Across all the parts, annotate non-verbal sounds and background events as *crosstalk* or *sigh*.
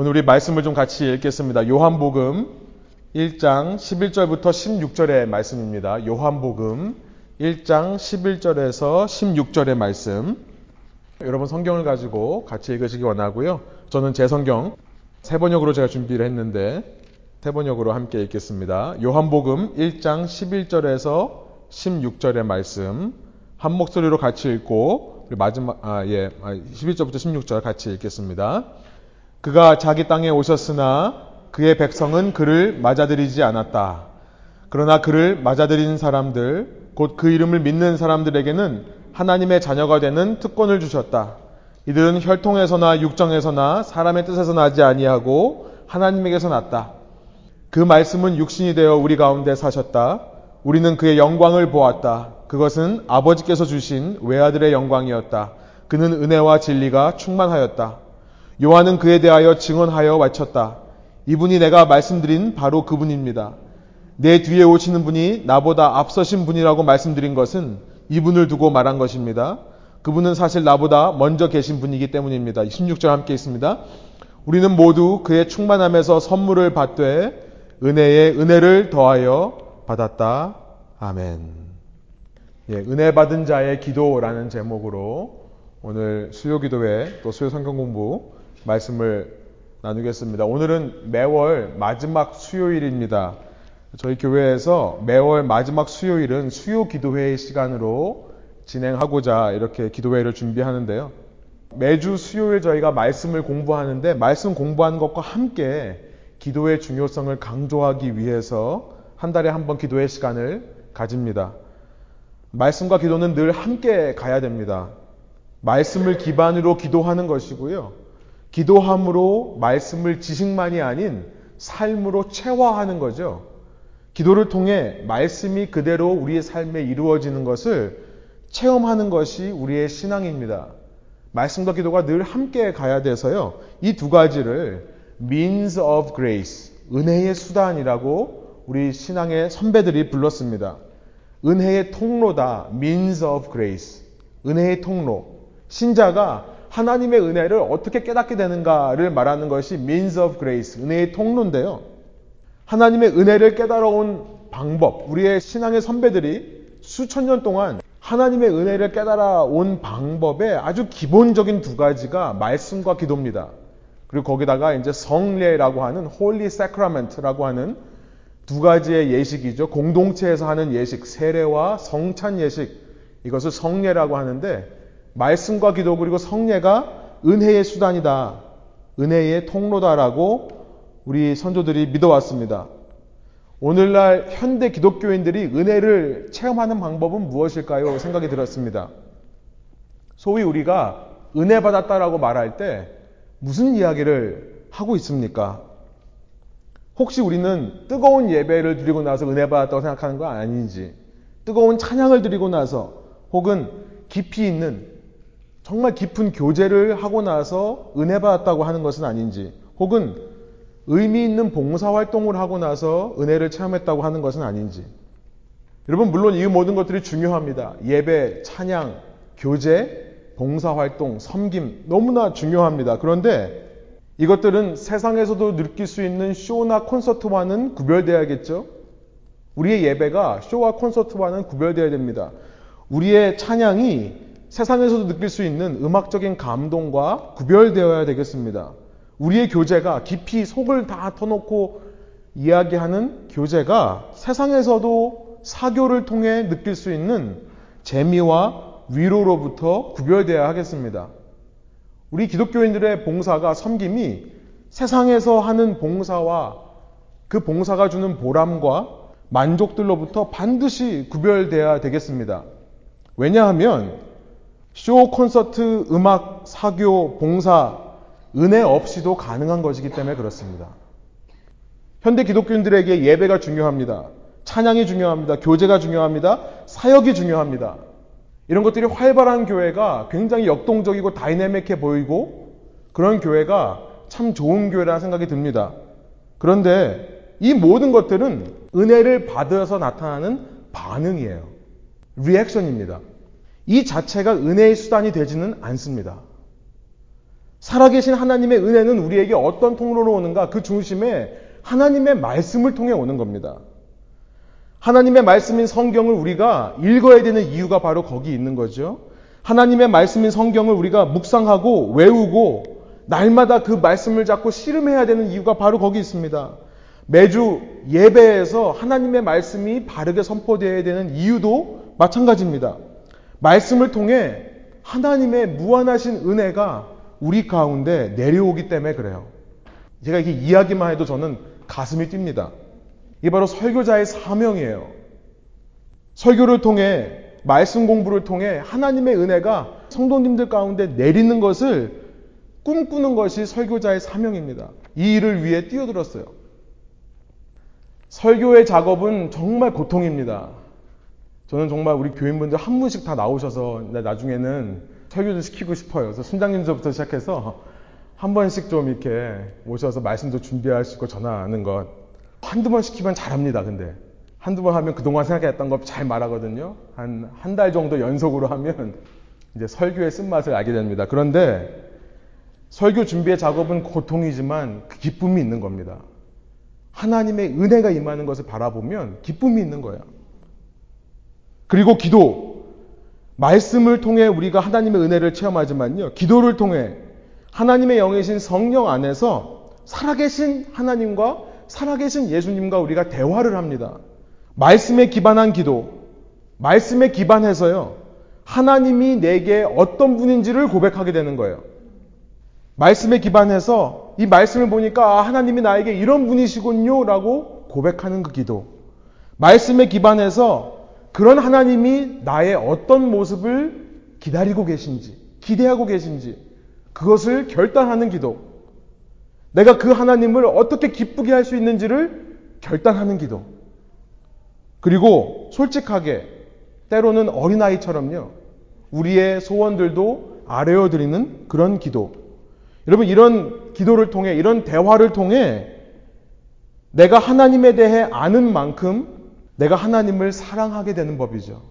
오늘 우리 말씀을 좀 같이 읽겠습니다. 요한복음 1장 11절부터 16절의 말씀입니다. 요한복음 1장 11절에서 16절의 말씀. 여러분 성경을 가지고 같이 읽으시기 원하고요. 저는 제 성경 세 번역으로 제가 준비를 했는데 세 번역으로 함께 읽겠습니다. 요한복음 1장 11절에서 16절의 말씀 한 목소리로 같이 읽고 마지막 아 예, 11절부터 16절 같이 읽겠습니다. 그가 자기 땅에 오셨으나 그의 백성은 그를 맞아들이지 않았다. 그러나 그를 맞아들인 사람들, 곧 그 이름을 믿는 사람들에게는 하나님의 자녀가 되는 특권을 주셨다. 이들은 혈통에서나 육정에서나 사람의 뜻에서 나지 아니하고 하나님에게서 났다. 그 말씀은 육신이 되어 우리 가운데 사셨다. 우리는 그의 영광을 보았다. 그것은 아버지께서 주신 외아들의 영광이었다. 그는 은혜와 진리가 충만하였다. 요한은 그에 대하여 증언하여 와쳤다. 이분이 내가 말씀드린 바로 그분입니다. 내 뒤에 오시는 분이 나보다 앞서신 분이라고 말씀드린 것은 이분을 두고 말한 것입니다. 그분은 사실 나보다 먼저 계신 분이기 때문입니다. 16절 함께 있습니다. 우리는 모두 그의 충만함에서 선물을 받되 은혜에 은혜를 더하여 받았다. 아멘. 예, 은혜 받은 자의 기도라는 제목으로 오늘 수요 기도회 또 수요 성경 공부 말씀을 나누겠습니다. 오늘은 매월 마지막 수요일입니다. 저희 교회에서 매월 마지막 수요일은 수요 기도회의 시간으로 진행하고자 이렇게 기도회를 준비하는데요. 매주 수요일 저희가 말씀을 공부하는데 말씀 공부하는 것과 함께 기도의 중요성을 강조하기 위해서 한 달에 한 번 기도의 시간을 가집니다. 말씀과 기도는 늘 함께 가야 됩니다. 말씀을 기반으로 기도하는 것이고요. 기도함으로 말씀을 지식만이 아닌 삶으로 체화하는 거죠. 기도를 통해 말씀이 그대로 우리의 삶에 이루어지는 것을 체험하는 것이 우리의 신앙입니다. 말씀과 기도가 늘 함께 가야 돼서요. 이 두 가지를 means of grace, 은혜의 수단이라고 우리 신앙의 선배들이 불렀습니다. 은혜의 통로다, means of grace. 은혜의 통로. 신자가 하나님의 은혜를 어떻게 깨닫게 되는가를 말하는 것이 means of grace, 은혜의 통로인데요. 하나님의 은혜를 깨달아 온 방법, 우리의 신앙의 선배들이 수천 년 동안 하나님의 은혜를 깨달아 온 방법의 아주 기본적인 두 가지가 말씀과 기도입니다. 그리고 거기다가 이제 성례라고 하는 Holy Sacrament라고 하는 두 가지의 예식이죠. 공동체에서 하는 예식, 세례와 성찬 예식. 이것을 성례라고 하는데 말씀과 기도 그리고 성례가 은혜의 수단이다. 은혜의 통로다라고 우리 선조들이 믿어왔습니다. 오늘날 현대 기독교인들이 은혜를 체험하는 방법은 무엇일까요? 생각이 들었습니다. 소위 우리가 은혜 받았다라고 말할 때 무슨 이야기를 하고 있습니까? 혹시 우리는 뜨거운 예배를 드리고 나서 은혜 받았다고 생각하는 거 아닌지, 뜨거운 찬양을 드리고 나서 혹은 깊이 있는 정말 깊은 교제를 하고 나서 은혜 받았다고 하는 것은 아닌지, 혹은 의미 있는 봉사 활동을 하고 나서 은혜를 체험했다고 하는 것은 아닌지. 여러분, 물론 이 모든 것들이 중요합니다. 예배, 찬양, 교제, 봉사 활동, 섬김, 너무나 중요합니다. 그런데 이것들은 세상에서도 느낄 수 있는 쇼나 콘서트와는 구별되어야겠죠? 우리의 예배가 쇼와 콘서트와는 구별되어야 됩니다. 우리의 찬양이 세상에서도 느낄 수 있는 음악적인 감동과 구별되어야 되겠습니다. 우리의 교제가 깊이 속을 다 터놓고 이야기하는 교제가 세상에서도 사교를 통해 느낄 수 있는 재미와 위로로부터 구별되어야 하겠습니다. 우리 기독교인들의 봉사가 섬김이 세상에서 하는 봉사와 그 봉사가 주는 보람과 만족들로부터 반드시 구별되어야 되겠습니다. 왜냐하면 쇼, 콘서트, 음악, 사교, 봉사, 은혜 없이도 가능한 것이기 때문에 그렇습니다. 현대 기독교인들에게 예배가 중요합니다. 찬양이 중요합니다. 교제가 중요합니다. 사역이 중요합니다. 이런 것들이 활발한 교회가 굉장히 역동적이고 다이내믹해 보이고 그런 교회가 참 좋은 교회라는 생각이 듭니다. 그런데 이 모든 것들은 은혜를 받아서 나타나는 반응이에요. 리액션입니다. 이 자체가 은혜의 수단이 되지는 않습니다. 살아계신 하나님의 은혜는 우리에게 어떤 통로로 오는가? 그 중심에 하나님의 말씀을 통해 오는 겁니다. 하나님의 말씀인 성경을 우리가 읽어야 되는 이유가 바로 거기 있는 거죠. 하나님의 말씀인 성경을 우리가 묵상하고 외우고 날마다 그 말씀을 잡고 씨름해야 되는 이유가 바로 거기 있습니다. 매주 예배에서 하나님의 말씀이 바르게 선포되어야 되는 이유도 마찬가지입니다. 말씀을 통해 하나님의 무한하신 은혜가 우리 가운데 내려오기 때문에 그래요. 제가 이렇게 이야기만 해도 저는 가슴이 뜁니다. 이게 바로 설교자의 사명이에요. 설교를 통해 말씀 공부를 통해 하나님의 은혜가 성도님들 가운데 내리는 것을 꿈꾸는 것이 설교자의 사명입니다. 이 일을 위해 뛰어들었어요. 설교의 작업은 정말 고통입니다. 저는 정말 우리 교인분들 한 분씩 다 나오셔서 나중에는 설교 좀 시키고 싶어요. 그래서 순장님부터 시작해서 한 번씩 좀 이렇게 오셔서 말씀도 준비하시고 전하는 것. 한두 번 시키면 잘합니다, 근데. 한두 번 하면 그동안 생각했던 거 잘 말하거든요. 한, 한 달 정도 연속으로 하면 이제 설교의 쓴맛을 알게 됩니다. 그런데 설교 준비의 작업은 고통이지만 그 기쁨이 있는 겁니다. 하나님의 은혜가 임하는 것을 바라보면 기쁨이 있는 거예요. 그리고 기도. 말씀을 통해 우리가 하나님의 은혜를 체험하지만요. 기도를 통해 하나님의 영이신 성령 안에서 살아계신 하나님과 살아계신 예수님과 우리가 대화를 합니다. 말씀에 기반한 기도, 말씀에 기반해서요. 하나님이 내게 어떤 분인지를 고백하게 되는 거예요. 말씀에 기반해서 이 말씀을 보니까 아, 하나님이 나에게 이런 분이시군요 라고 고백하는 그 기도. 말씀에 기반해서 그런 하나님이 나의 어떤 모습을 기다리고 계신지, 기대하고 계신지, 그것을 결단하는 기도. 내가 그 하나님을 어떻게 기쁘게 할 수 있는지를 결단하는 기도. 그리고 솔직하게 때로는 어린아이처럼요. 우리의 소원들도 아뢰어 드리는 그런 기도. 여러분 이런 기도를 통해 이런 대화를 통해 내가 하나님에 대해 아는 만큼 내가 하나님을 사랑하게 되는 법이죠.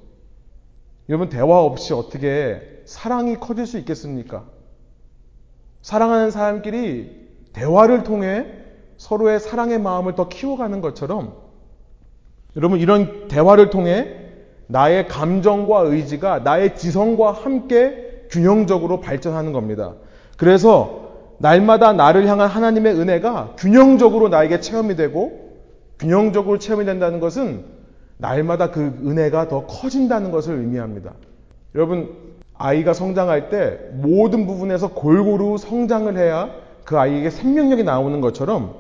여러분 대화 없이 어떻게 사랑이 커질 수 있겠습니까? 사랑하는 사람끼리 대화를 통해 서로의 사랑의 마음을 더 키워가는 것처럼 여러분 이런 대화를 통해 나의 감정과 의지가 나의 지성과 함께 균형적으로 발전하는 겁니다. 그래서 날마다 나를 향한 하나님의 은혜가 균형적으로 나에게 체험이 되고 균형적으로 체험이 된다는 것은 날마다 그 은혜가 더 커진다는 것을 의미합니다. 여러분 아이가 성장할 때 모든 부분에서 골고루 성장을 해야 그 아이에게 생명력이 나오는 것처럼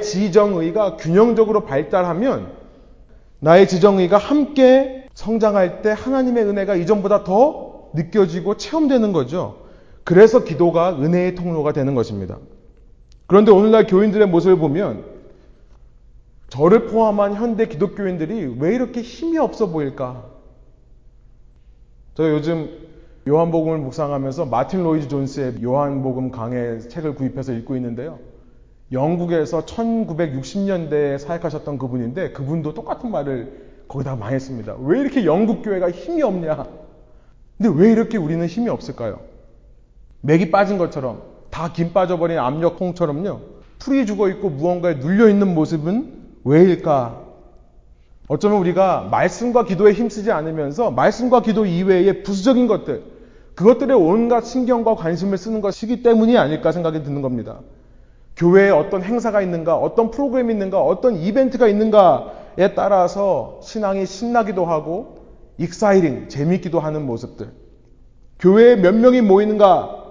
지정의가 균형적으로 발달하면 나의 지정의가 함께 성장할 때 하나님의 은혜가 이전보다 더 느껴지고 체험되는 거죠. 그래서 기도가 은혜의 통로가 되는 것입니다. 그런데 오늘날 교인들의 모습을 보면 저를 포함한 현대 기독교인들이 왜 이렇게 힘이 없어 보일까? 제가 요즘 요한복음을 묵상하면서 마틴 로이즈 존스의 요한복음 강해 책을 구입해서 읽고 있는데요. 영국에서 1960년대에 사역하셨던 그분인데 그분도 똑같은 말을 거기다 많이 했습니다. 왜 이렇게 영국 교회가 힘이 없냐? 근데 왜 이렇게 우리는 힘이 없을까요? 맥이 빠진 것처럼 다 김 빠져버린 압력통처럼요. 풀이 죽어 있고 무언가에 눌려 있는 모습은 왜일까? 어쩌면 우리가 말씀과 기도에 힘쓰지 않으면서 말씀과 기도 이외의 부수적인 것들, 그것들에 온갖 신경과 관심을 쓰는 것이기 때문이 아닐까 생각이 드는 겁니다. 교회에 어떤 행사가 있는가, 어떤 프로그램이 있는가, 어떤 이벤트가 있는가에 따라서 신앙이 신나기도 하고, exciting, 재밌기도 하는 모습들. 교회에 몇 명이 모이는가,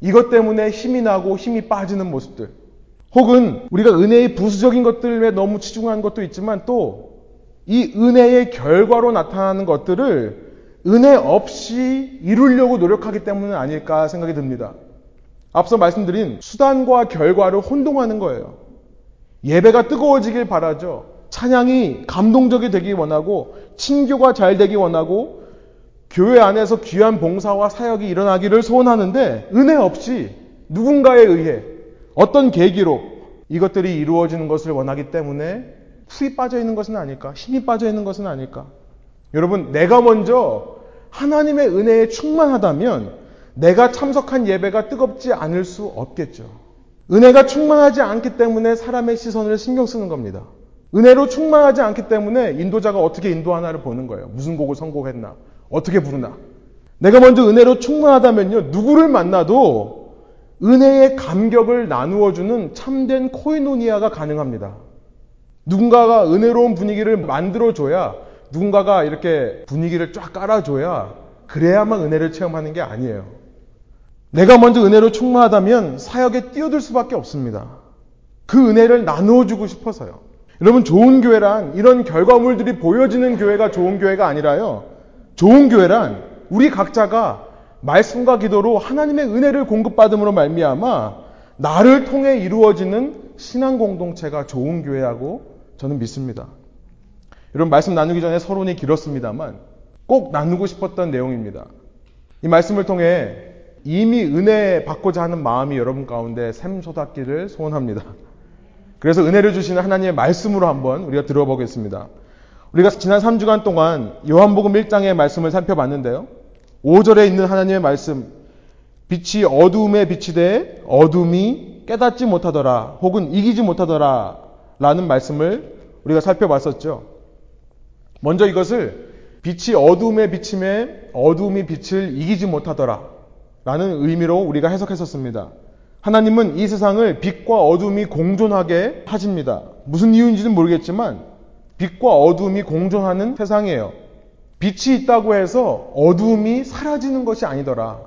이것 때문에 힘이 나고 힘이 빠지는 모습들. 혹은 우리가 은혜의 부수적인 것들에 너무 치중한 것도 있지만 또 이 은혜의 결과로 나타나는 것들을 은혜 없이 이루려고 노력하기 때문은 아닐까 생각이 듭니다. 앞서 말씀드린 수단과 결과를 혼동하는 거예요. 예배가 뜨거워지길 바라죠. 찬양이 감동적이 되기 원하고 친교가 잘 되기 원하고 교회 안에서 귀한 봉사와 사역이 일어나기를 소원하는데 은혜 없이 누군가에 의해 어떤 계기로 이것들이 이루어지는 것을 원하기 때문에 풀이 빠져 있는 것은 아닐까? 힘이 빠져 있는 것은 아닐까? 여러분, 내가 먼저 하나님의 은혜에 충만하다면 내가 참석한 예배가 뜨겁지 않을 수 없겠죠. 은혜가 충만하지 않기 때문에 사람의 시선을 신경 쓰는 겁니다. 은혜로 충만하지 않기 때문에 인도자가 어떻게 인도하나를 보는 거예요. 무슨 곡을 선곡했나? 어떻게 부르나? 내가 먼저 은혜로 충만하다면요. 누구를 만나도 은혜의 감격을 나누어주는 참된 코이노니아가 가능합니다. 누군가가 은혜로운 분위기를 만들어줘야 누군가가 이렇게 분위기를 쫙 깔아줘야 그래야만 은혜를 체험하는 게 아니에요. 내가 먼저 은혜로 충만하다면 사역에 뛰어들 수밖에 없습니다. 그 은혜를 나누어주고 싶어서요. 여러분, 좋은 교회란 이런 결과물들이 보여지는 교회가 좋은 교회가 아니라요. 좋은 교회란 우리 각자가 말씀과 기도로 하나님의 은혜를 공급받음으로 말미암아 나를 통해 이루어지는 신앙 공동체가 좋은 교회하고 저는 믿습니다. 여러분 말씀 나누기 전에 서론이 길었습니다만 꼭 나누고 싶었던 내용입니다. 이 말씀을 통해 이미 은혜 받고자 하는 마음이 여러분 가운데 샘솟았기를 소원합니다. 그래서 은혜를 주시는 하나님의 말씀으로 한번 우리가 들어보겠습니다. 우리가 지난 3주간 동안 요한복음 1장의 말씀을 살펴봤는데요. 5절에 있는 하나님의 말씀, 빛이 어두움에 빛이 돼 어둠이 깨닫지 못하더라, 혹은 이기지 못하더라, 라는 말씀을 우리가 살펴봤었죠. 먼저 이것을 빛이 어둠에 비침에 어둠이 빛을 이기지 못하더라, 라는 의미로 우리가 해석했었습니다. 하나님은 이 세상을 빛과 어둠이 공존하게 하십니다. 무슨 이유인지는 모르겠지만 빛과 어둠이 공존하는 세상이에요. 빛이 있다고 해서 어두움이 사라지는 것이 아니더라.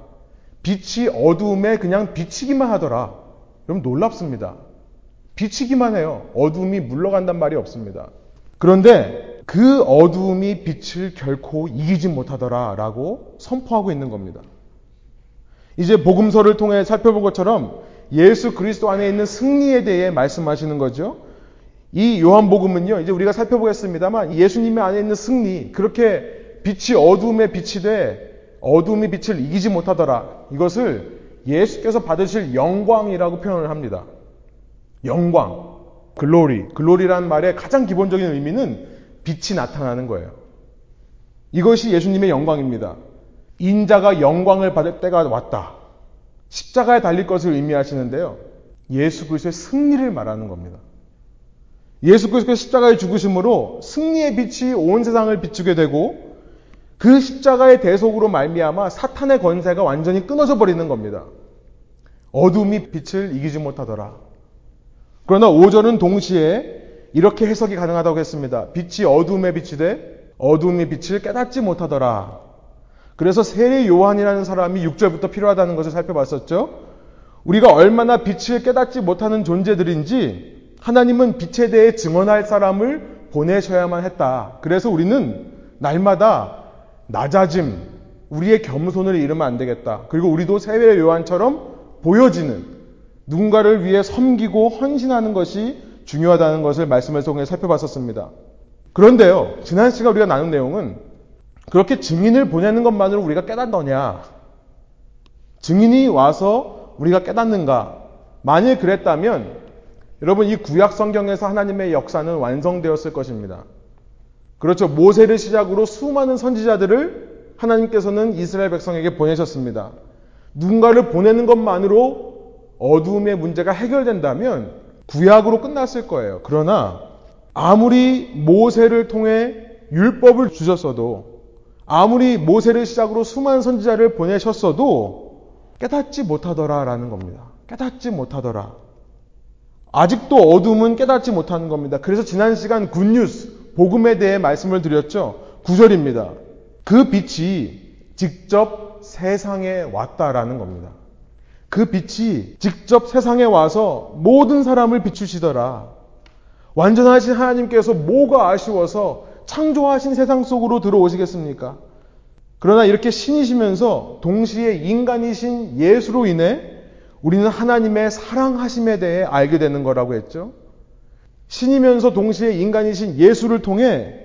빛이 어두움에 그냥 비치기만 하더라. 여러분 놀랍습니다. 비치기만 해요. 어두움이 물러간단 말이 없습니다. 그런데 그 어두움이 빛을 결코 이기지 못하더라 라고 선포하고 있는 겁니다. 이제 복음서를 통해 살펴본 것처럼 예수 그리스도 안에 있는 승리에 대해 말씀하시는 거죠. 이 요한복음은요, 이제 우리가 살펴보겠습니다만 예수님의 안에 있는 승리, 그렇게 빛이 어두움에 빛이 돼 어두움이 빛을 이기지 못하더라. 이것을 예수께서 받으실 영광이라고 표현을 합니다. 영광, 글로리, 글로리라는 말의 가장 기본적인 의미는 빛이 나타나는 거예요. 이것이 예수님의 영광입니다. 인자가 영광을 받을 때가 왔다. 십자가에 달릴 것을 의미하시는데요. 예수 그리스도의 승리를 말하는 겁니다. 예수 그리스도의 십자가의 죽으심으로 승리의 빛이 온 세상을 비추게 되고 그 십자가의 대속으로 말미암아 사탄의 권세가 완전히 끊어져 버리는 겁니다. 어둠이 빛을 이기지 못하더라. 그러나 5절은 동시에 이렇게 해석이 가능하다고 했습니다. 빛이 어둠에 비치되 어둠이 빛을 깨닫지 못하더라. 그래서 세례 요한이라는 사람이 6절부터 필요하다는 것을 살펴봤었죠. 우리가 얼마나 빛을 깨닫지 못하는 존재들인지 하나님은 빛에 대해 증언할 사람을 보내셔야만 했다. 그래서 우리는 날마다 낮아짐, 우리의 겸손을 잃으면 안 되겠다. 그리고 우리도 세례 요한처럼 보여지는 누군가를 위해 섬기고 헌신하는 것이 중요하다는 것을 말씀을 통해 살펴봤었습니다. 그런데요, 지난 시간 우리가 나눈 내용은 그렇게 증인을 보내는 것만으로 우리가 깨닫느냐? 증인이 와서 우리가 깨닫는가? 만일 그랬다면 여러분 이 구약 성경에서 하나님의 역사는 완성되었을 것입니다. 그렇죠. 모세를 시작으로 수많은 선지자들을 하나님께서는 이스라엘 백성에게 보내셨습니다. 누군가를 보내는 것만으로 어두움의 문제가 해결된다면 구약으로 끝났을 거예요. 그러나 아무리 모세를 통해 율법을 주셨어도 아무리 모세를 시작으로 수많은 선지자를 보내셨어도 깨닫지 못하더라라는 겁니다. 깨닫지 못하더라. 아직도 어둠은 깨닫지 못하는 겁니다. 그래서 지난 시간 굿뉴스, 복음에 대해 말씀을 드렸죠. 9절입니다. 그 빛이 직접 세상에 왔다라는 겁니다. 그 빛이 직접 세상에 와서 모든 사람을 비추시더라. 완전하신 하나님께서 뭐가 아쉬워서 창조하신 세상 속으로 들어오시겠습니까? 그러나 이렇게 신이시면서 동시에 인간이신 예수로 인해 우리는 하나님의 사랑하심에 대해 알게 되는 거라고 했죠. 신이면서 동시에 인간이신 예수를 통해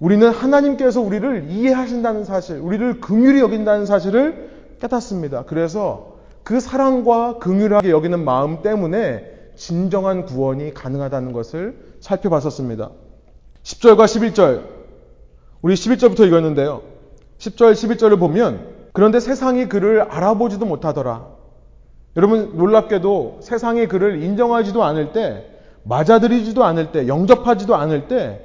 우리는 하나님께서 우리를 이해하신다는 사실, 우리를 긍휼히 여긴다는 사실을 깨닫습니다. 그래서 그 사랑과 긍휼하게 여기는 마음 때문에 진정한 구원이 가능하다는 것을 살펴봤었습니다. 10절과 11절. 우리 11절부터 읽었는데요. 10절, 11절을 보면 그런데 세상이 그를 알아보지도 못하더라. 여러분 놀랍게도 세상이 그를 인정하지도 않을 때, 맞아들이지도 않을 때, 영접하지도 않을 때,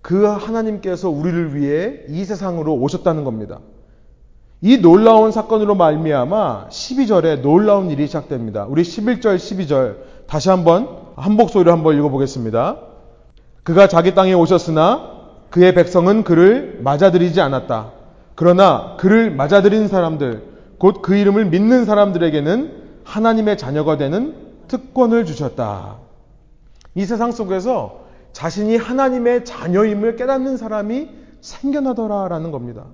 그 하나님께서 우리를 위해 이 세상으로 오셨다는 겁니다. 이 놀라운 사건으로 말미암아 12절에 놀라운 일이 시작됩니다. 우리 11절, 12절 다시 한번 한복 소리로 한번 읽어보겠습니다. 그가 자기 땅에 오셨으나 그의 백성은 그를 맞아들이지 않았다. 그러나 그를 맞아들인 사람들, 곧 그 이름을 믿는 사람들에게는 하나님의 자녀가 되는 특권을 주셨다. 이 세상 속에서 자신이 하나님의 자녀임을 깨닫는 사람이 생겨나더라라는 겁니다.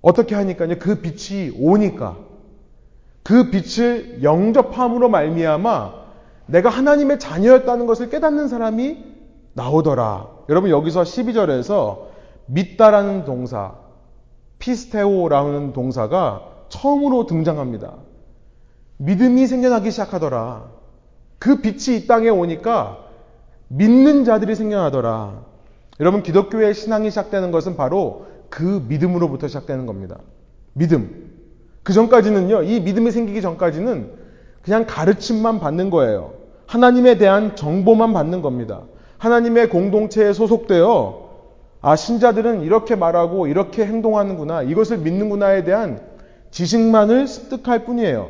어떻게 하니까요? 그 빛이 오니까 그 빛을 영접함으로 말미암아 내가 하나님의 자녀였다는 것을 깨닫는 사람이 나오더라. 여러분 여기서 12절에서 믿다라는 동사, 피스테오라는 동사가 처음으로 등장합니다. 믿음이 생겨나기 시작하더라. 그 빛이 이 땅에 오니까 믿는 자들이 생겨나더라. 여러분 기독교의 신앙이 시작되는 것은 바로 그 믿음으로부터 시작되는 겁니다. 믿음. 그 전까지는요, 이 믿음이 생기기 전까지는 그냥 가르침만 받는 거예요. 하나님에 대한 정보만 받는 겁니다. 하나님의 공동체에 소속되어 아, 신자들은 이렇게 말하고 이렇게 행동하는구나, 이것을 믿는구나에 대한 지식만을 습득할 뿐이에요.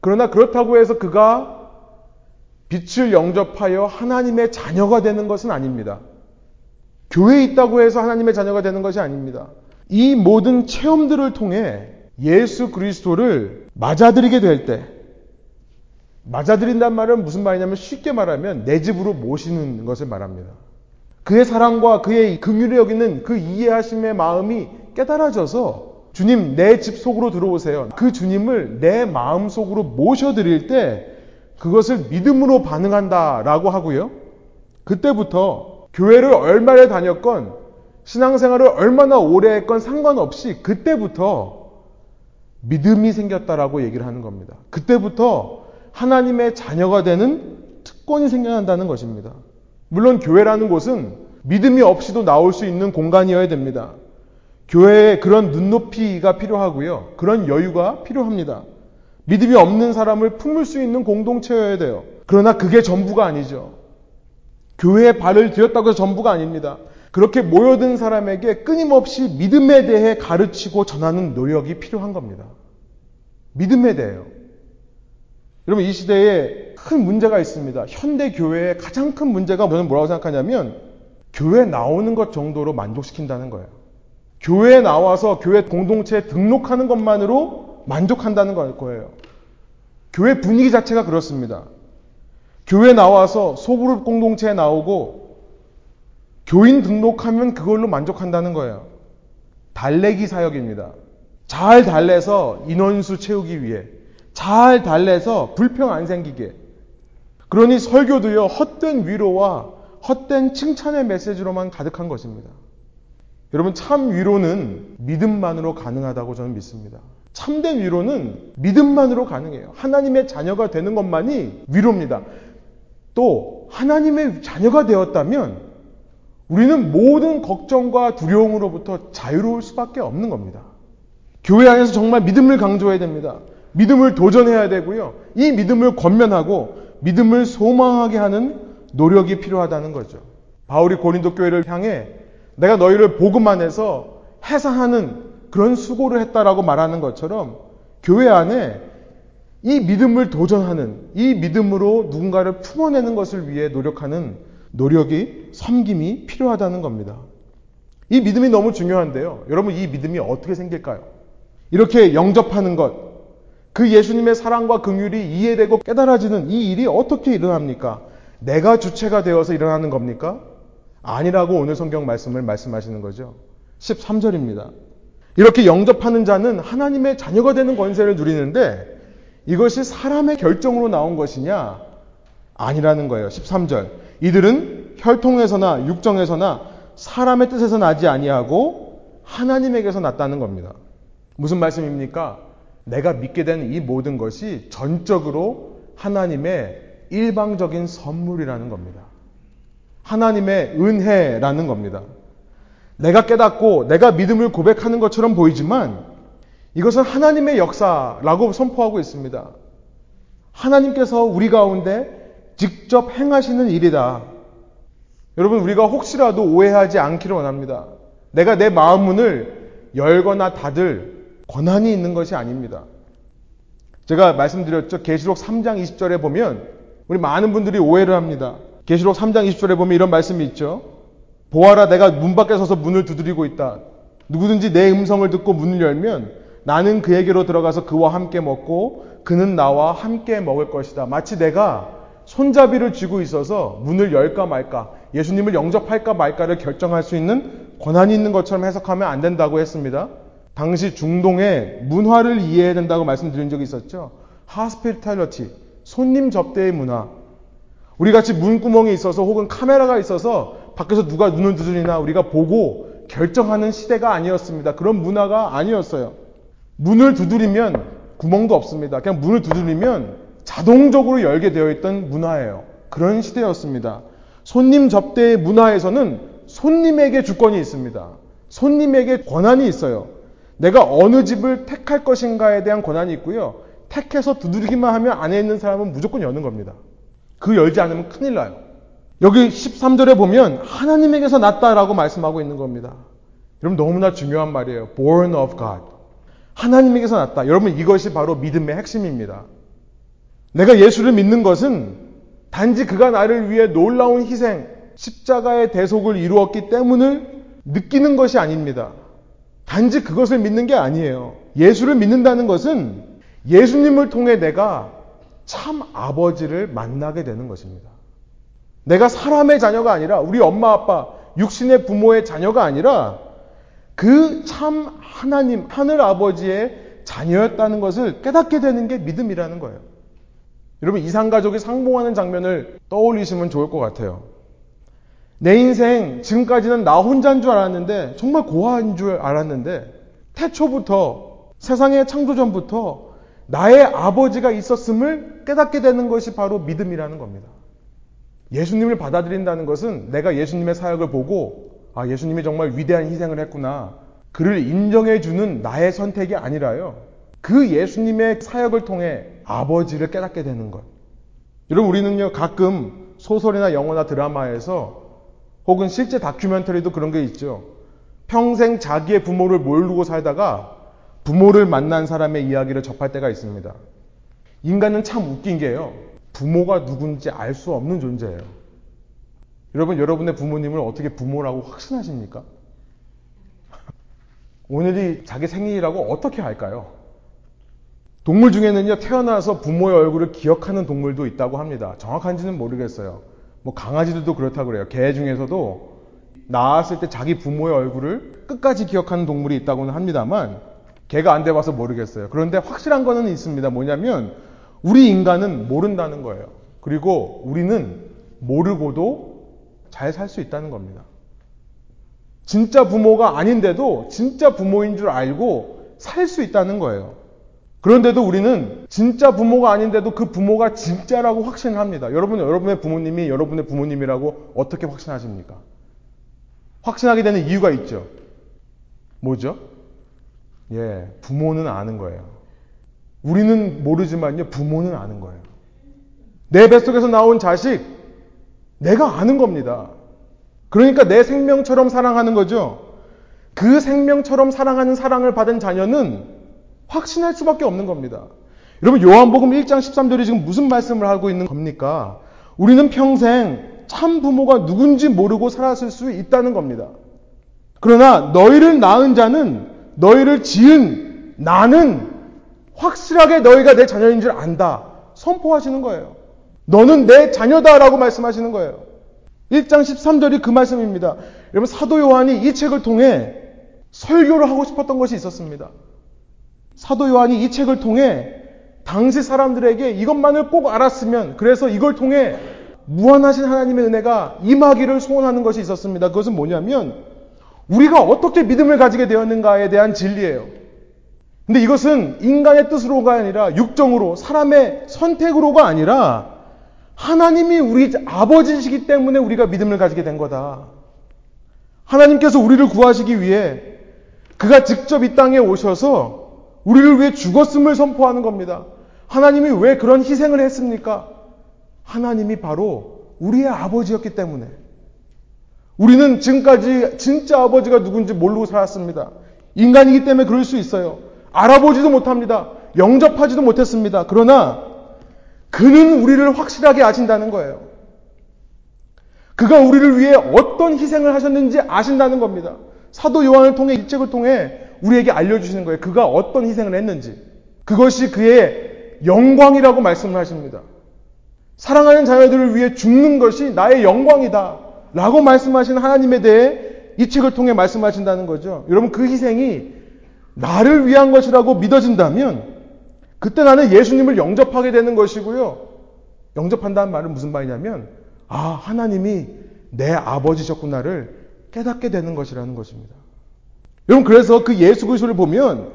그러나 그렇다고 해서 그가 빛을 영접하여 하나님의 자녀가 되는 것은 아닙니다. 교회에 있다고 해서 하나님의 자녀가 되는 것이 아닙니다. 이 모든 체험들을 통해 예수 그리스도를 맞아들이게 될 때, 맞아들인단 말은 무슨 말이냐면 쉽게 말하면 내 집으로 모시는 것을 말합니다. 그의 사랑과 그의 긍휼히 여기는 그 이해하심의 마음이 깨달아져서 주님 내 집 속으로 들어오세요. 그 주님을 내 마음 속으로 모셔드릴 때 그것을 믿음으로 반응한다라고 하고요. 그때부터 교회를 얼마나 다녔건 신앙생활을 얼마나 오래 했건 상관없이 그때부터 믿음이 생겼다라고 얘기를 하는 겁니다. 그때부터 하나님의 자녀가 되는 특권이 생겨난다는 것입니다. 물론 교회라는 곳은 믿음이 없이도 나올 수 있는 공간이어야 됩니다. 교회에 그런 눈높이가 필요하고요. 그런 여유가 필요합니다. 믿음이 없는 사람을 품을 수 있는 공동체여야 돼요. 그러나 그게 전부가 아니죠. 교회에 발을 들였다고 해서 전부가 아닙니다. 그렇게 모여든 사람에게 끊임없이 믿음에 대해 가르치고 전하는 노력이 필요한 겁니다. 믿음에 대해요. 여러분 이 시대에 큰 문제가 있습니다. 현대 교회의 가장 큰 문제가 저는 뭐라고 생각하냐면 교회 나오는 것 정도로 만족시킨다는 거예요. 교회에 나와서 교회 공동체에 등록하는 것만으로 만족한다는 거예요. 교회 분위기 자체가 그렇습니다. 교회 나와서 소그룹 공동체에 나오고 교인 등록하면 그걸로 만족한다는 거예요. 달래기 사역입니다. 잘 달래서 인원수 채우기 위해 잘 달래서 불평 안 생기게. 그러니 설교도요, 헛된 위로와 헛된 칭찬의 메시지로만 가득한 것입니다. 여러분, 참 위로는 믿음만으로 가능하다고 저는 믿습니다. 참된 위로는 믿음만으로 가능해요. 하나님의 자녀가 되는 것만이 위로입니다. 또, 하나님의 자녀가 되었다면 우리는 모든 걱정과 두려움으로부터 자유로울 수밖에 없는 겁니다. 교회 안에서 정말 믿음을 강조해야 됩니다. 믿음을 도전해야 되고요. 이 믿음을 권면하고 믿음을 소망하게 하는 노력이 필요하다는 거죠. 바울이 고린도 교회를 향해 내가 너희를 복음 안에서 해산하는 그런 수고를 했다라고 말하는 것처럼 교회 안에 이 믿음을 도전하는 이 믿음으로 누군가를 품어내는 것을 위해 노력하는 노력이 섬김이 필요하다는 겁니다. 이 믿음이 너무 중요한데요. 여러분 이 믿음이 어떻게 생길까요? 이렇게 영접하는 것, 그 예수님의 사랑과 긍휼이 이해되고 깨달아지는 이 일이 어떻게 일어납니까? 내가 주체가 되어서 일어나는 겁니까? 아니라고 오늘 성경 말씀을 말씀하시는 거죠. 13절입니다. 이렇게 영접하는 자는 하나님의 자녀가 되는 권세를 누리는데 이것이 사람의 결정으로 나온 것이냐? 아니라는 거예요. 13절. 이들은 혈통에서나 육정에서나 사람의 뜻에서 나지 아니하고 하나님에게서 났다는 겁니다. 무슨 말씀입니까? 내가 믿게 된 이 모든 것이 전적으로 하나님의 일방적인 선물이라는 겁니다. 하나님의 은혜라는 겁니다. 내가 깨닫고 내가 믿음을 고백하는 것처럼 보이지만 이것은 하나님의 역사라고 선포하고 있습니다. 하나님께서 우리 가운데 직접 행하시는 일이다. 여러분, 우리가 혹시라도 오해하지 않기를 원합니다. 내가 내 마음 문을 열거나 닫을 권한이 있는 것이 아닙니다. 제가 말씀드렸죠. 계시록 3장 20절에 보면 우리 많은 분들이 오해를 합니다. 계시록 3장 20절에 보면 이런 말씀이 있죠. 보아라 내가 문 밖에 서서 문을 두드리고 있다. 누구든지 내 음성을 듣고 문을 열면 나는 그에게로 들어가서 그와 함께 먹고 그는 나와 함께 먹을 것이다. 마치 내가 손잡이를 쥐고 있어서 문을 열까 말까, 예수님을 영접할까 말까를 결정할 수 있는 권한이 있는 것처럼 해석하면 안 된다고 했습니다. 당시 중동의 문화를 이해해야 된다고 말씀드린 적이 있었죠. hospitality, 손님 접대의 문화. 우리 같이 문구멍이 있어서 혹은 카메라가 있어서 밖에서 누가 눈을 두드리나 우리가 보고 결정하는 시대가 아니었습니다. 그런 문화가 아니었어요. 문을 두드리면 구멍도 없습니다. 그냥 문을 두드리면 자동적으로 열게 되어 있던 문화예요. 그런 시대였습니다. 손님 접대의 문화에서는 손님에게 주권이 있습니다. 손님에게 권한이 있어요. 내가 어느 집을 택할 것인가에 대한 권한이 있고요. 택해서 두드리기만 하면 안에 있는 사람은 무조건 여는 겁니다. 그 열지 않으면 큰일 나요. 여기 13절에 보면 하나님에게서 났다라고 말씀하고 있는 겁니다. 여러분 너무나 중요한 말이에요. born of God. 하나님에게서 났다. 여러분 이것이 바로 믿음의 핵심입니다. 내가 예수를 믿는 것은 단지 그가 나를 위해 놀라운 희생, 십자가의 대속을 이루었기 때문을 느끼는 것이 아닙니다. 단지 그것을 믿는 게 아니에요. 예수를 믿는다는 것은 예수님을 통해 내가 참 아버지를 만나게 되는 것입니다. 내가 사람의 자녀가 아니라 우리 엄마 아빠, 육신의 부모의 자녀가 아니라 그 참 하나님, 하늘 아버지의 자녀였다는 것을 깨닫게 되는 게 믿음이라는 거예요. 여러분 이상 가족이 상봉하는 장면을 떠올리시면 좋을 것 같아요. 내 인생 지금까지는 나 혼자인 줄 알았는데 정말 고아인 줄 알았는데 태초부터 세상의 창조 전부터 나의 아버지가 있었음을 깨닫게 되는 것이 바로 믿음이라는 겁니다. 예수님을 받아들인다는 것은 내가 예수님의 사역을 보고 아 예수님이 정말 위대한 희생을 했구나 그를 인정해주는 나의 선택이 아니라요. 그 예수님의 사역을 통해 아버지를 깨닫게 되는 것. 여러분, 우리는요, 가끔 소설이나 영화나 드라마에서 혹은 실제 다큐멘터리도 그런 게 있죠. 평생 자기의 부모를 모르고 살다가 부모를 만난 사람의 이야기를 접할 때가 있습니다. 인간은 참 웃긴 게요. 부모가 누군지 알 수 없는 존재예요. 여러분, 여러분의 부모님을 어떻게 부모라고 확신하십니까? *laughs* 오늘이 자기 생일이라고 어떻게 할까요? 동물 중에는요, 태어나서 부모의 얼굴을 기억하는 동물도 있다고 합니다. 정확한지는 모르겠어요. 뭐 강아지들도 그렇다고 그래요. 개 중에서도 나왔을 때 자기 부모의 얼굴을 끝까지 기억하는 동물이 있다고는 합니다만, 개가 안 돼봐서 모르겠어요. 그런데 확실한 거는 있습니다. 뭐냐면, 우리 인간은 모른다는 거예요. 그리고 우리는 모르고도 잘 살 수 있다는 겁니다. 진짜 부모가 아닌데도 진짜 부모인 줄 알고 살 수 있다는 거예요. 그런데도 우리는 진짜 부모가 아닌데도 그 부모가 진짜라고 확신을 합니다. 여러분, 여러분의 부모님이 여러분의 부모님이라고 어떻게 확신하십니까? 확신하게 되는 이유가 있죠. 뭐죠? 예, 부모는 아는 거예요. 우리는 모르지만요, 부모는 아는 거예요. 내 뱃속에서 나온 자식, 내가 아는 겁니다. 그러니까 내 생명처럼 사랑하는 거죠. 그 생명처럼 사랑하는 사랑을 받은 자녀는 확신할 수밖에 없는 겁니다. 여러분 요한복음 1장 13절이 지금 무슨 말씀을 하고 있는 겁니까? 우리는 평생 참 부모가 누군지 모르고 살았을 수 있다는 겁니다. 그러나 너희를 낳은 자는 너희를 지은 나는 확실하게 너희가 내 자녀인 줄 안다. 선포하시는 거예요. 너는 내 자녀다라고 말씀하시는 거예요. 1장 13절이 그 말씀입니다. 여러분 사도 요한이 이 책을 통해 설교를 하고 싶었던 것이 있었습니다. 사도 요한이 이 책을 통해 당시 사람들에게 이것만을 꼭 알았으면 그래서 이걸 통해 무한하신 하나님의 은혜가 임하기를 소원하는 것이 있었습니다. 그것은 뭐냐면 우리가 어떻게 믿음을 가지게 되었는가에 대한 진리예요. 근데 이것은 인간의 뜻으로가 아니라 육정으로 사람의 선택으로가 아니라 하나님이 우리 아버지시기 때문에 우리가 믿음을 가지게 된 거다. 하나님께서 우리를 구하시기 위해 그가 직접 이 땅에 오셔서 우리를 위해 죽었음을 선포하는 겁니다. 하나님이 왜 그런 희생을 했습니까? 하나님이 바로 우리의 아버지였기 때문에. 우리는 지금까지 진짜 아버지가 누군지 모르고 살았습니다. 인간이기 때문에 그럴 수 있어요. 알아보지도 못합니다. 영접하지도 못했습니다. 그러나 그는 우리를 확실하게 아신다는 거예요. 그가 우리를 위해 어떤 희생을 하셨는지 아신다는 겁니다. 사도 요한을 통해 이 책을 통해 우리에게 알려주시는 거예요. 그가 어떤 희생을 했는지. 그것이 그의 영광이라고 말씀을 하십니다. 사랑하는 자녀들을 위해 죽는 것이 나의 영광이다. 라고 말씀하신 하나님에 대해 이 책을 통해 말씀하신다는 거죠. 여러분, 그 희생이 나를 위한 것이라고 믿어진다면, 그때 나는 예수님을 영접하게 되는 것이고요. 영접한다는 말은 무슨 말이냐면, 아, 하나님이 내 아버지셨구나를 깨닫게 되는 것이라는 것입니다. 여러분, 그래서 그 예수 그리스도를 보면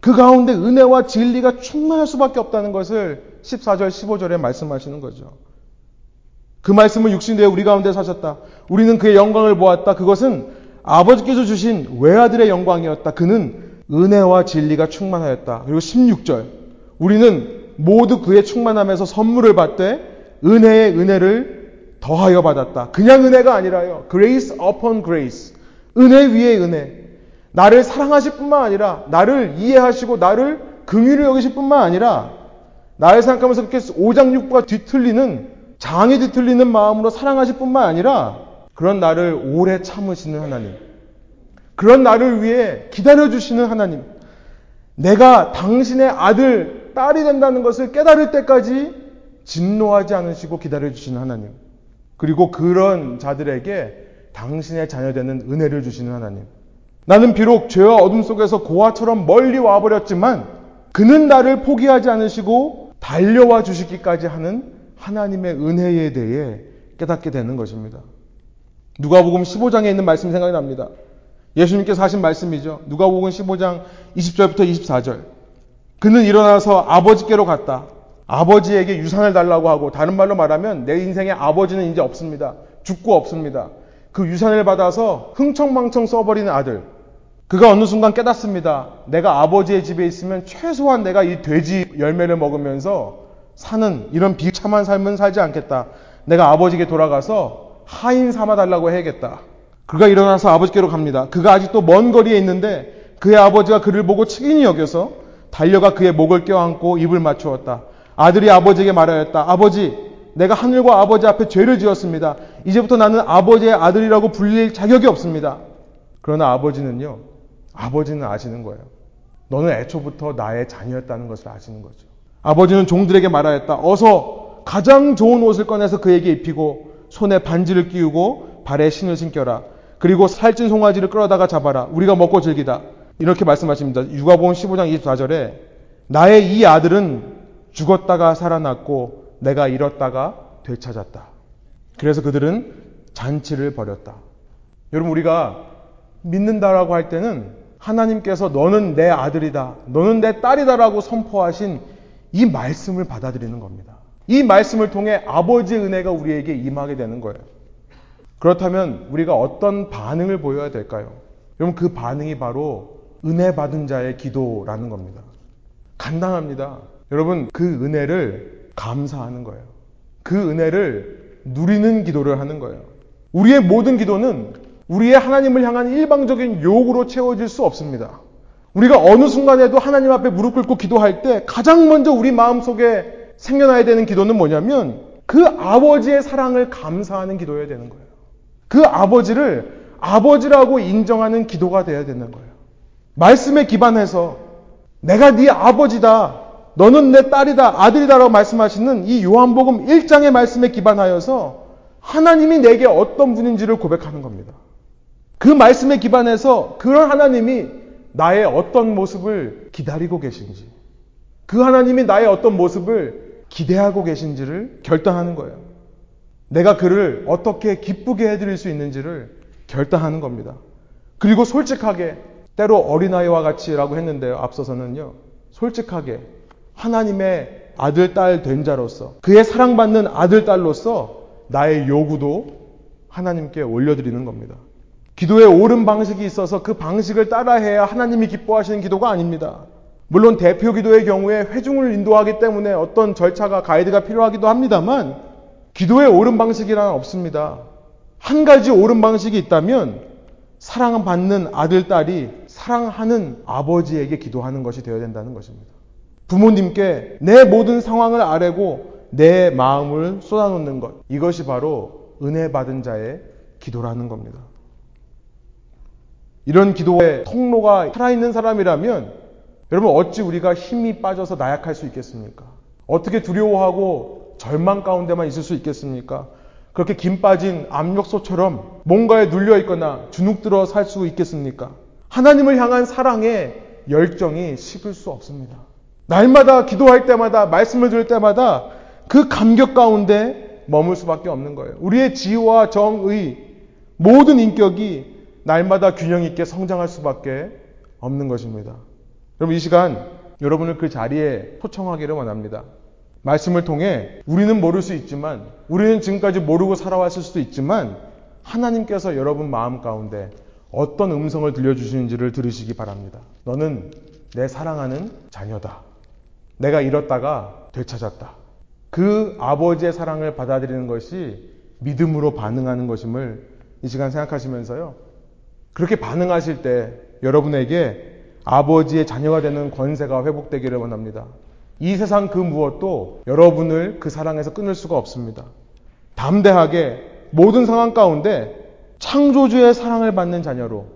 그 가운데 은혜와 진리가 충만할 수밖에 없다는 것을 14절, 15절에 말씀하시는 거죠. 그 말씀을 육신되어 우리 가운데 사셨다. 우리는 그의 영광을 보았다. 그것은 아버지께서 주신 외아들의 영광이었다. 그는 은혜와 진리가 충만하였다. 그리고 16절. 우리는 모두 그의 충만함에서 선물을 받되 은혜의 은혜를 더하여 받았다. 그냥 은혜가 아니라요. grace upon grace. 은혜 위에 은혜. 나를 사랑하실 뿐만 아니라 나를 이해하시고 나를 긍휼히 여기실 뿐만 아니라 나를 생각하면서 그렇게 오장육부가 뒤틀리는 장이 뒤틀리는 마음으로 사랑하실 뿐만 아니라 그런 나를 오래 참으시는 하나님. 그런 나를 위해 기다려주시는 하나님. 내가 당신의 아들, 딸이 된다는 것을 깨달을 때까지 진노하지 않으시고 기다려주시는 하나님. 그리고 그런 자들에게 당신의 자녀되는 은혜를 주시는 하나님. 나는 비록 죄와 어둠 속에서 고아처럼 멀리 와버렸지만 그는 나를 포기하지 않으시고 달려와 주시기까지 하는 하나님의 은혜에 대해 깨닫게 되는 것입니다. 누가복음 15장에 있는 말씀 생각이 납니다. 예수님께서 하신 말씀이죠. 누가복음 15장 20절부터 24절. 그는 일어나서 아버지께로 갔다. 아버지에게 유산을 달라고 하고 다른 말로 말하면 내 인생에 아버지는 이제 없습니다. 죽고 없습니다. 그 유산을 받아서 흥청망청 써버리는 아들. 그가 어느 순간 깨닫습니다. 내가 아버지의 집에 있으면 최소한 내가 이 돼지 열매를 먹으면서 사는 이런 비참한 삶은 살지 않겠다. 내가 아버지에게 돌아가서 하인 삼아 달라고 해야겠다. 그가 일어나서 아버지께로 갑니다. 그가 아직도 먼 거리에 있는데 그의 아버지가 그를 보고 측인히 여겨서 달려가 그의 목을 껴안고 입을 맞추었다. 아들이 아버지에게 말하였다. 아버지, 내가 하늘과 아버지 앞에 죄를 지었습니다. 이제부터 나는 아버지의 아들이라고 불릴 자격이 없습니다. 그러나 아버지는요, 아버지는 아시는 거예요. 너는 애초부터 나의 자녀였다는 것을 아시는 거죠. 아버지는 종들에게 말하였다. 어서 가장 좋은 옷을 꺼내서 그에게 입히고 손에 반지를 끼우고 발에 신을 신겨라. 그리고 살찐 송아지를 끌어다가 잡아라. 우리가 먹고 즐기다. 이렇게 말씀하십니다. 육아본 15장 24절에 나의 이 아들은 죽었다가 살아났고 내가 잃었다가 되찾았다. 그래서 그들은 잔치를 벌였다. 여러분 우리가 믿는다라고 할 때는 하나님께서 너는 내 아들이다. 너는 내 딸이다라고 선포하신 이 말씀을 받아들이는 겁니다. 이 말씀을 통해 아버지의 은혜가 우리에게 임하게 되는 거예요. 그렇다면 우리가 어떤 반응을 보여야 될까요? 여러분 그 반응이 바로 은혜 받은 자의 기도라는 겁니다. 간단합니다. 여러분 그 은혜를 감사하는 거예요. 그 은혜를 누리는 기도를 하는 거예요. 우리의 모든 기도는 우리의 하나님을 향한 일방적인 요구로 채워질 수 없습니다. 우리가 어느 순간에도 하나님 앞에 무릎 꿇고 기도할 때 가장 먼저 우리 마음 속에 생겨나야 되는 기도는 뭐냐면 그 아버지의 사랑을 감사하는 기도여야 되는 거예요. 그 아버지를 아버지라고 인정하는 기도가 되어야 되는 거예요. 말씀에 기반해서 내가 네 아버지다. 너는 내 딸이다. 아들이다라고 말씀하시는 이 요한복음 1장의 말씀에 기반하여서 하나님이 내게 어떤 분인지를 고백하는 겁니다. 그 말씀에 기반해서 그런 하나님이 나의 어떤 모습을 기다리고 계신지, 그 하나님이 나의 어떤 모습을 기대하고 계신지를 결단하는 거예요. 내가 그를 어떻게 기쁘게 해드릴 수 있는지를 결단하는 겁니다. 그리고 솔직하게, 때로 어린아이와 같이라고 했는데요. 앞서서는요. 솔직하게 하나님의 아들, 딸 된 자로서 그의 사랑받는 아들, 딸로서 나의 요구도 하나님께 올려드리는 겁니다. 기도의 옳은 방식이 있어서 그 방식을 따라해야 하나님이 기뻐하시는 기도가 아닙니다. 물론 대표 기도의 경우에 회중을 인도하기 때문에 어떤 절차가 가이드가 필요하기도 합니다만 기도의 옳은 방식이란 없습니다. 한 가지 옳은 방식이 있다면 사랑받는 아들, 딸이 사랑하는 아버지에게 기도하는 것이 되어야 된다는 것입니다. 부모님께 내 모든 상황을 아뢰고 내 마음을 쏟아놓는 것. 이것이 바로 은혜 받은 자의 기도라는 겁니다. 이런 기도의 통로가 살아있는 사람이라면 여러분 어찌 우리가 힘이 빠져서 나약할 수 있겠습니까? 어떻게 두려워하고 절망 가운데만 있을 수 있겠습니까? 그렇게 김 빠진 압력소처럼 뭔가에 눌려 있거나 주눅 들어 살 수 있겠습니까? 하나님을 향한 사랑의 열정이 식을 수 없습니다. 날마다 기도할 때마다 말씀을 들을 때마다 그 감격 가운데 머물 수밖에 없는 거예요. 우리의 지와 정의 모든 인격이 날마다 균형 있게 성장할 수밖에 없는 것입니다. 여러분 이 시간 여러분을 그 자리에 초청하기를 원합니다. 말씀을 통해 우리는 모를 수 있지만 우리는 지금까지 모르고 살아왔을 수도 있지만 하나님께서 여러분 마음 가운데 어떤 음성을 들려주시는지를 들으시기 바랍니다. 너는 내 사랑하는 자녀다. 내가 잃었다가 되찾았다. 그 아버지의 사랑을 받아들이는 것이 믿음으로 반응하는 것임을 이 시간 생각하시면서요. 그렇게 반응하실 때 여러분에게 아버지의 자녀가 되는 권세가 회복되기를 원합니다. 이 세상 그 무엇도 여러분을 그 사랑에서 끊을 수가 없습니다. 담대하게 모든 상황 가운데 창조주의 사랑을 받는 자녀로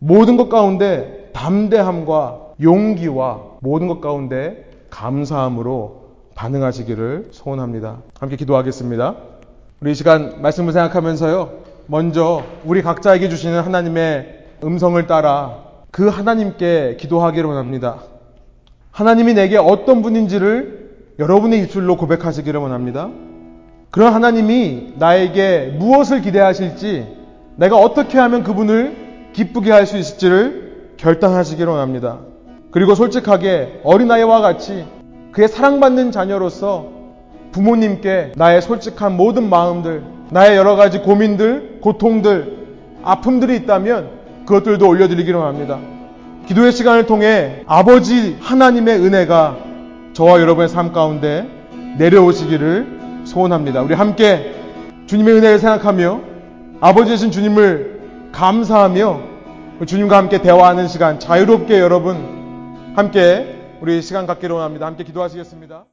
모든 것 가운데 담대함과 용기와 모든 것 가운데 감사함으로 반응하시기를 소원합니다. 함께 기도하겠습니다. 우리 이 시간 말씀을 생각하면서요. 먼저 우리 각자에게 주시는 하나님의 음성을 따라 그 하나님께 기도하기를 원합니다. 하나님이 내게 어떤 분인지를 여러분의 입술로 고백하시기를 원합니다. 그런 하나님이 나에게 무엇을 기대하실지 내가 어떻게 하면 그분을 기쁘게 할 수 있을지를 결단하시기를 원합니다. 그리고 솔직하게 어린아이와 같이 그의 사랑받는 자녀로서 부모님께 나의 솔직한 모든 마음들, 나의 여러 가지 고민들, 고통들, 아픔들이 있다면 그것들도 올려드리기를 원합니다. 기도의 시간을 통해 아버지 하나님의 은혜가 저와 여러분의 삶 가운데 내려오시기를 소원합니다. 우리 함께 주님의 은혜를 생각하며 아버지이신 주님을 감사하며 주님과 함께 대화하는 시간 자유롭게 여러분 함께 우리 시간 갖기로 원합니다. 함께 기도하시겠습니다.